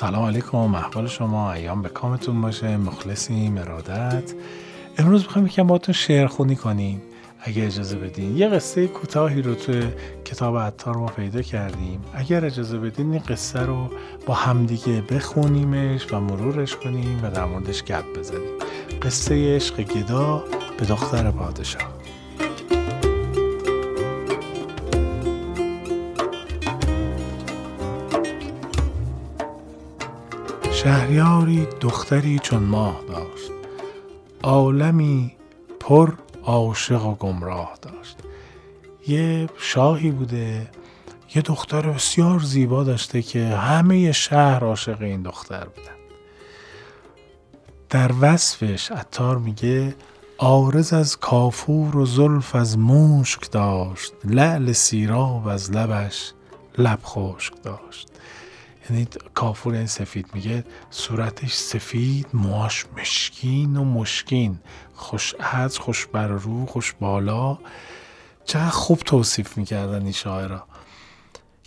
سلام علیکم احوال شما ایام به کامتون باشه مخلصیم ارادت. امروز می‌خوایم یکم باهاتون شعر خونی کنیم. اگه اجازه بدین یه قصه کوتاهی رو توی کتاب عطار ما پیدا کردیم. اگر اجازه بدین این قصه رو با همدیگه بخونیمش و مرورش کنیم و در موردش گپ بزنیم. قصه عشق گدا به دختر پادشاه. شهریاری دختری چون ماه داشت. عالمی پر عاشق و گمراه داشت. یه شاهی بوده یه دختر بسیار زیبا داشته که همه شهر عاشق این دختر بودن. در وصفش عطار میگه آرز از کافور و زلف از مشک داشت لعل سیراب از لبش لب خشک داشت. یعنی کافور این سفید میگه صورتش سفید موهاش مشکین و مشکین. خوش از خوش بر رو خوش بالا. چقدر خوب توصیف می‌کردن این شاعرها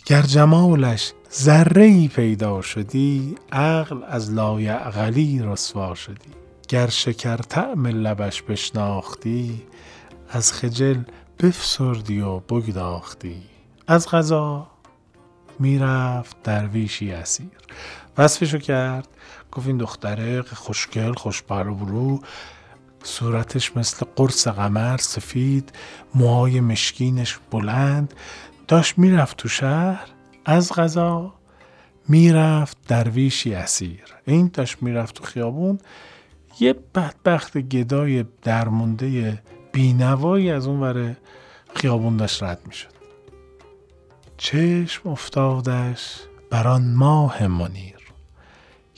گر جمالش ذره ای پیدا شدی عقل از لایعقلی رسوا شدی. گر شکر طعم لبش بشناختی از خجل بفسردی و بگداختی. از غذا می‌رفت درویشی اسیر. وصفشو کرد گفت این دختره خوشگل خوشبر و برو صورتش مثل قرص قمر سفید موهای مشکینش بلند. داشت می‌رفت تو شهر از غذا می‌رفت درویشی اسیر. این داشت می‌رفت تو خیابون. یه بدبخت گدای درمونده بینوایی از اون ور خیابون داشت رد می‌شد. چشم افتادش بر آن ماه منیر.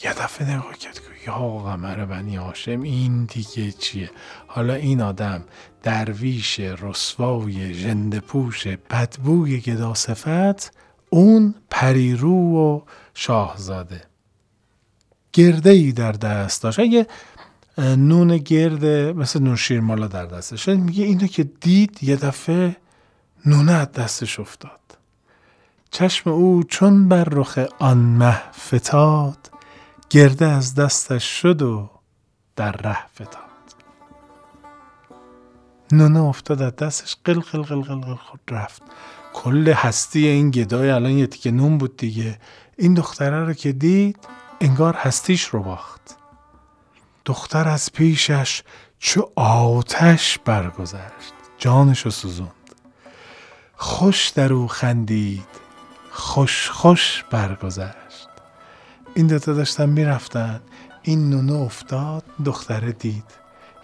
یه دفعه نگاه کرد که یا قمر بنی هاشم این دیگه چیه؟ حالا این آدم درویش رسوای ژنده پوش بدبوی گدا صفت اون پریرو و شاهزاده. گرده ای در دست داشت. اگه نون گرده مثل نون شیرمالا در دستش میگه اینو که دید یه دفعه نونه دستش افتاد. چشم او چون بر رخ آن مه فتاد گرده از دستش شد و در ره فتاد. نونه افتاد از دستش قل قل قل قل قل خود رفت. کل هستی این گدای الان یه تیکه نون بود دیگه. این دختره رو که دید انگار هستیش رو باخت. دختر از پیشش چو آتش برگذشت. جانش رو سوزوند. خوش در او خندید. خوش خوش برگذشت. این دوتا داشتن می‌رفتن. این نونو افتاد دختره دید.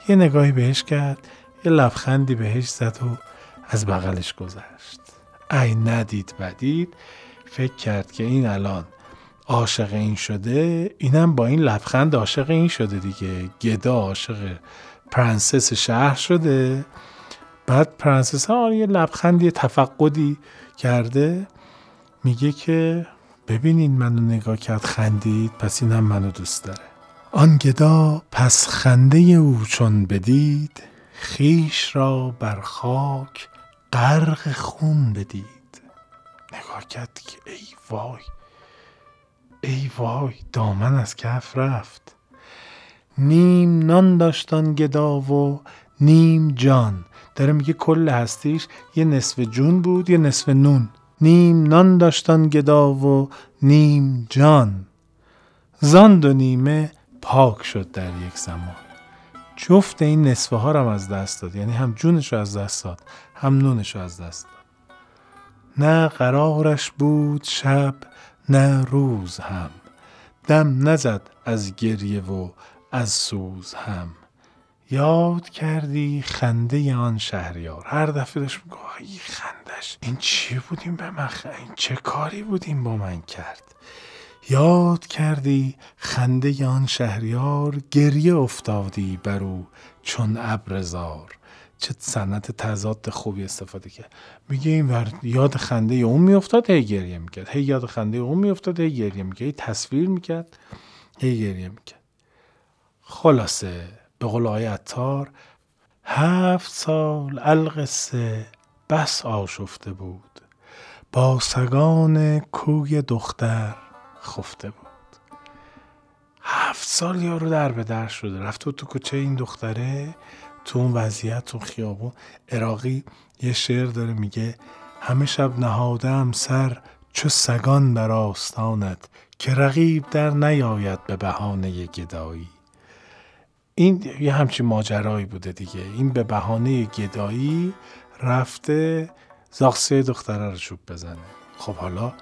یه نگاهی بهش کرد یه لبخندی بهش زد و از بغلش گذشت. ای ندید بدید. فکر کرد که این الان عاشق این شده اینم با این لبخند عاشق این شده دیگه. گدا عاشق پرنسس شهر شده. بعد پرنسس ها یه لبخندی تفقدی کرده. میگه که ببینین منو نگاه کرد خندید پس این هم منو دوست داره. آن گدا پس خنده او چون بدید خیش را بر خاک غرق خون بدید. نگاه کرد که ای وای ای وای دامن از کف رفت. نیم نان داشتن گدا و نیم جان. داره میگه کل هستیش یه نصف جون بود یه نصف نون. نیم نان داشتن گدا و نیم جان. زان دو نیمه پاک شد در یک زمان. جفت این نصفه ها رو از دست داد. یعنی هم جونش رو از دست داد هم نونش رو از دست داد. نه قرارش بود شب نه روز هم. دم نزد از گریه و از سوز هم. یاد کردی خنده آن شهریار. هر دفعه داشت میگه این خندش این چی بودیم به من این چه کاری بودیم با من کرد؟ یاد کردی خنده آن شهریار گریه افتادی بر او چون ابرزار. چه سنت تضاد خوبی استفاده کرد. میگه این ور یاد خنده اون میافتاد هی گریه می‌کرد. هی یاد خنده اون میافتاد هی گریه می‌کرد. هی تصویر می‌کرد هی گریه می‌کرد. خلاصه به قول آقای عطار هفت سال القصه بس آشفته بود. با سگان کوی دختر خفته بود. سال یارو در به در شده. رفته تو کوچه این دختره تو اون وضعیت تو خیابون. عراقی یه شعر داره میگه همه شب نهادم سر چو سگان بر آستانت که رقیب در نیاید به بهانه گدایی. این یه همچین ماجرایی بوده دیگه. این به بهانه گدایی رفته زاخسه دختره رو چوب بزنه. خب حالا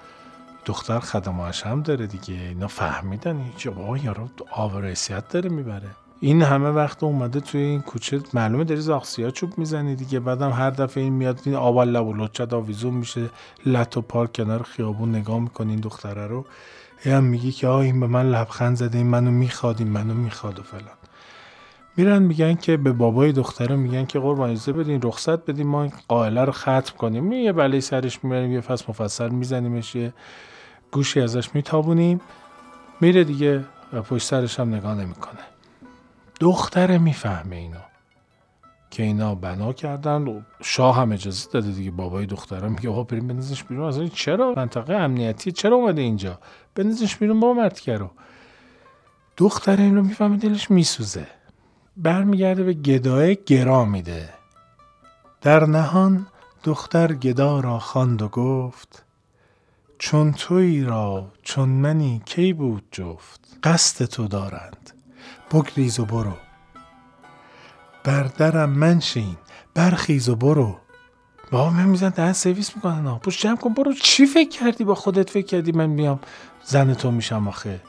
دختر خدماش هم داره دیگه. اینا فهمیدن این بابا یارو آور داره می‌بره. این همه وقت اومده توی این کوچه معلومه داری زاخسیا چوب می‌زنی دیگه. بعدم هر دفعه این میاد این آبال لب و لچت آویزون میشه. لط و پارک کنار خیابون نگاه می‌کنی این دختره رو. هم میگی که آه این به من لبخند زده این منو می‌خواد این منو می‌خواد و فلان. میرن میگن که به بابای دختره میگن که قربان اجازه بدین رخصت بدین ما این قائله رو ختم کنیم. یه بله سرش می‌بریم یه فصل مفصل میزنیمش یه گوشی ازش میتابونیم. میره دیگه و پشت سرش هم نگاه نمی‌کنه. دختره می‌فهمه اینا که اینا بنا کردن و شاه هم اجازه داده دیگه. بابای دختره میگه آقا بریم بندازش بیرون. اصلا چرا منطقه امنیتی؟ چرا اومده اینجا؟ بندازش بیرون بابا مرتکه دختره این رو می‌فهمه دلش میسوزه. برمیگرده به گدای گرا میده. در نهان دختر گدا را خواند و گفت چون توی را چون منی کی بود جفت؟ قصد تو دارند بگریز و برو. بر درم منشین برخیز و برو. با هم میزن دهن سرویس می‌کنن ها. پشت جمع کن برو. چی فکر کردی؟ با خودت فکر کردی من بیام؟ زن تو میشم آخه.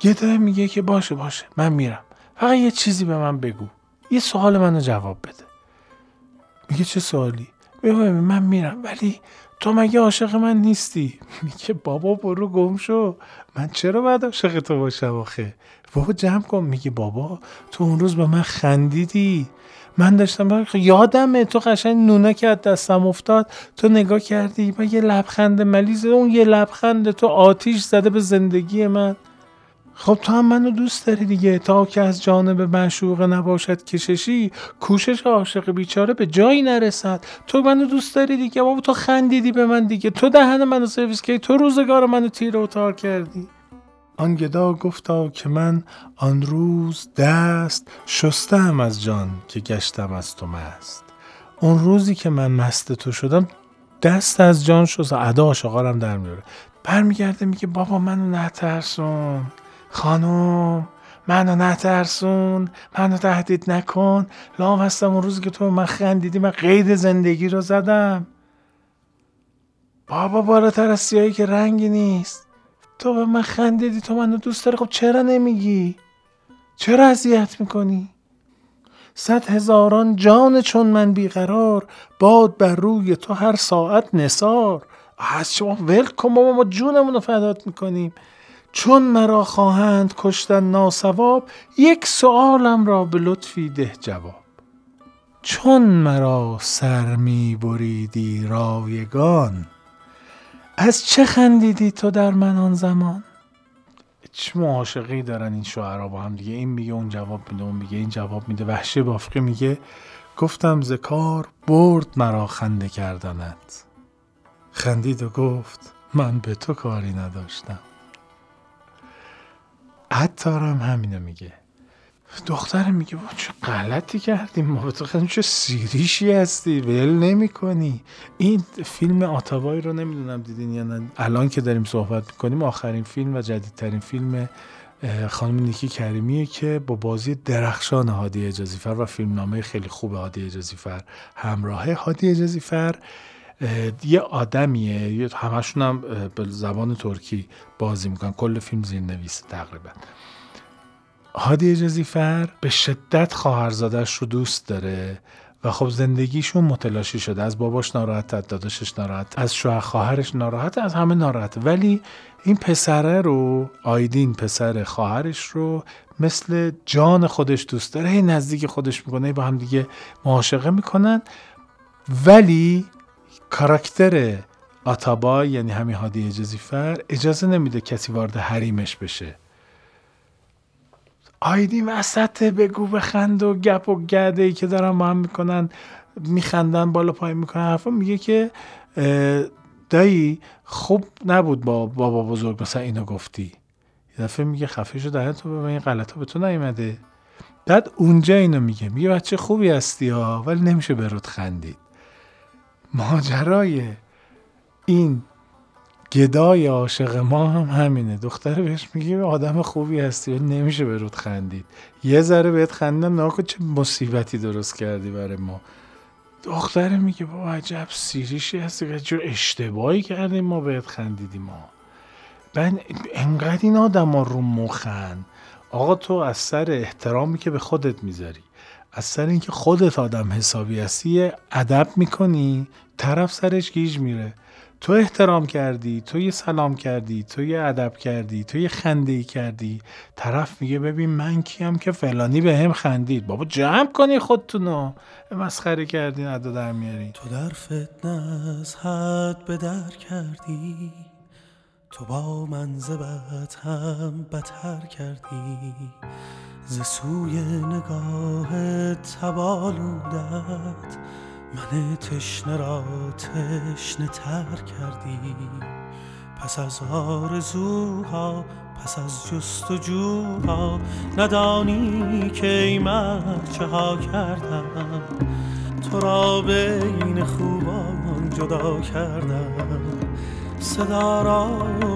گدای میگه که باشه باشه. من میرم. فقط یه چیزی به من بگو. یه سوال منو جواب بده. میگه چه سوالی؟ میگه من میرم. ولی تو مگه عاشق من نیستی؟ میگه بابا برو گم شو. من چرا باید عاشق تو باشم آخه؟ بابا جمع کن. میگه بابا تو اون روز به من خندیدی. من داشتم یادمه. تو قشنگ نونه که از دستم افتاد. تو نگاه کردی و یه لبخند ملیز اون یه لبخند تو آتیش زده به زندگی من. خب تو هم منو دوست داری دیگه. تا که از جانب معشوق نباشد کششی کوشش عاشق بیچاره به جایی نرسد. تو منو دوست داری دیگه. بابا تو خندیدی به من دیگه. تو دهن منو سرویس کردی. تو روزگار منو تیر و تار کردی. آن گدا گفتا که من آن روز دست شستم از جان که گشتم از تو مست. اون روزی که من مست تو شدم دست از جان شست. ادا عاشقارم در میاره. برمیگرده میگه بابا منو نترسون. خانم منو نترسون منو تهدید نکن. لام هستم اون روزی که تو من خندیدی من قید زندگی رو زدم. بابا بالاتر از سیایی که رنگی نیست. تو به من خندیدی تو منو دوست داری. خب چرا نمیگی؟ چرا اذیت می‌کنی؟ صد هزاران جان چون من بیقرار باد بر روی تو هر ساعت نسار از شما ول کن بابا ما جونمون رو فدات می‌کنیم. چون مرا خواهند کشتن ناسواب یک سوالم را به لطفی ده جواب. چون مرا سر می بریدی رایگان از چه خندیدی تو در من آن زمان؟ چه معاشقی دارن این شوهرها با هم دیگه. این میگه اون جواب میده اون میگه این جواب میده. وحشی بافقی میگه گفتم ذکار برد مرا خنده کردنت. خندید و گفت من به تو کاری نداشتم. عطارم همینو میگه. دخترم میگه چه غلطی کردیم ما تو چه سیریشی هستی ول نمی کنی این فیلم آتاوای رو نمی‌دونم دیدین یا نه. الان که داریم صحبت می‌کنیم آخرین فیلم و جدیدترین فیلم خانم نیکی کریمیه که با بازی درخشان هادی اجازیفر و فیلمنامه خیلی خوب هادی اجازیفر همراه هادی اجازیفر. یه آدمیه همشون هم به زبان ترکی بازی می‌کنن. کل فیلم زیر نویسه تقریبا. هادی اجازی فر به شدت خواهرزادش رو دوست داره و خب زندگیشون متلاشی شده. از باباش ناراحت از داداشش ناراحت از شوهر خواهرش ناراحت از همه ناراحت. ولی این پسره رو آیدین پسر خواهرش رو مثل جان خودش دوست داره. هی نزدیک خودش می‌کنه با هم دیگه معاشقه می‌کنن. ولی کاراکتر آتابا یعنی همین هادی اجازیفر اجازه نمیده کسی وارد حریمش بشه. آیدی وسط بگو بخند و گپ و گده ای که دارن با هم می‌کنن میخندن بالا پایین می‌کنن حرفا میگه که دایی خوب نبود با بابا بزرگ مثلا اینو گفتی. یه دفعه میگه خفه شو دهن تو به این غلط به تو نیومده. بعد اونجا اینو میگه. میگه بچه خوبی هستی ها ولی نمیشه رود خندید. ماجرای این گدای عاشق ما هم همینه. دختر بهش میگه آدم خوبی هستی ولی نمیشه به رود خندید. یه ذره بهت خندم ناکن چه مصیبتی درست کردی برای ما. دختر میگه با عجب سیریشی هستی که جور اشتباهی کردیم ما بهت خندیدیم ما من انقدر این آدم رو مخن. آقا تو از سر احترامی که به خودت می‌ذاری. از سر اینکه خودت آدم حسابی هستی ادب می‌کنی طرف سرش گیج میره. تو احترام کردی تو یه سلام کردی تو یه ادب کردی تو یه خنده ای کردی. طرف میگه ببین من کیم که فلانی به هم خندید. بابا جمع کنی خودتونو. مسخره کردی ادا در میاری. تو در فتنه از حد به در کردی. تو با من زبت هم بتر کردی. ز سوی نگاه تبالودت من تشنه را تشنه تر کردی. پس از آرزوها پس از جستجوها ندانی که ای چه ها کردم. تو را بین خوبان جدا کردم. صدا را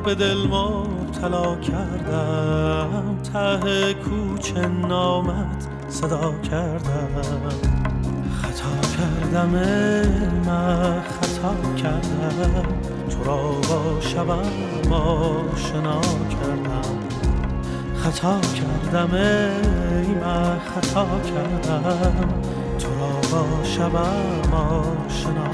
به دل مبتلا کردم. ته کوچه نامت صدا کردم. خطا کردم من خطا کردم. تو را با شبم آشنا کردم. خطا کردم ای من خطا کردم. تو را با شبم آشنا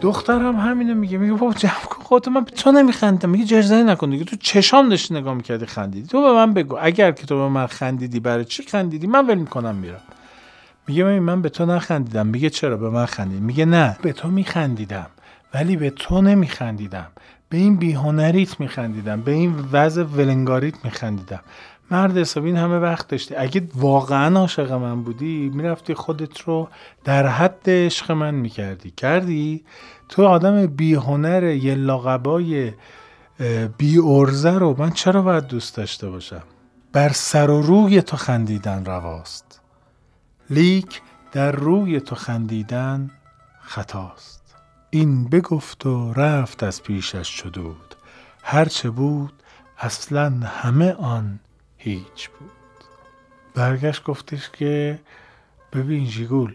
دخترم همینو میگه میگه بابا جمع کن خودت من به تو نمیخندم؟ میگه جرزنی نکن دیگه تو چشام داشتی نگاه می‌کردی خندیدی. تو به من بگو اگر که تو به من خندیدی برای چی خندیدی؟ من ول می‌کنم میرم. میگه من به تو نخندیدم. میگه چرا به من خندیدی؟ میگه نه به تو میخندیدم ولی به تو نمیخندیدم. به این بیهنریت میخندیدم به این وضع ولنگاریت میخندیدم. مرد حسابی این همه وقت داشتی. اگه واقعا عاشق من بودی می‌رفتی خودت رو در حد عشق من می‌کردی. کردی؟ تو آدم بی هنر یه لاغبای بی ارزه رو من چرا باید دوست داشته باشم؟ بر سر و روی تو خندیدن رواست. لیک در روی تو خندیدن خطاست. این بگفت و رفت از پیشش شدود هرچه بود اصلا همه آن هیچ بود. برگشت گفتش که ببین جیگول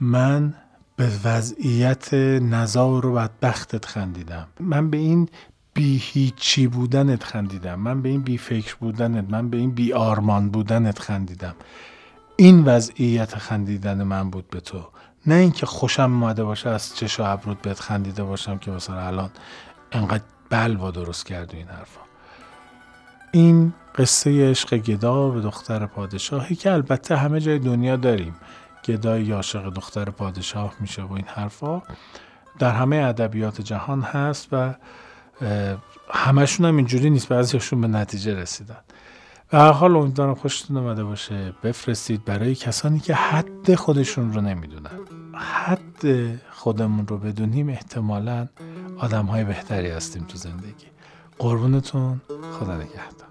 من به وضعیت نزار و بدبختت خندیدم. من به این بی هیچی بودنت خندیدم. من به این بی فکر بودنت من به این بی آرمان بودنت خندیدم. این وضعیت خندیدن من بود به تو. نه اینکه خوشم اومده باشه از چش و ابرود بهت خندیده باشم که مثلا الان انقدر بلوا درست کرد این حرفا. این قصه عشق گدا به دختر پادشاهی که البته همه جای دنیا داریم. گدای عاشق دختر پادشاه میشه و این حرفا. در همه ادبیات جهان هست و همشون هم اینجوری نیست بعضیشون به نتیجه رسیدن. و هر حال امیدوارم خوشتون اومده باشه. بفرستید برای کسانی که حد خودشون رو نمی‌دونن. حد خودمون رو بدونیم احتمالا آدم های بهتری هستیم تو زندگی. قربونتون. خدا نگهدار.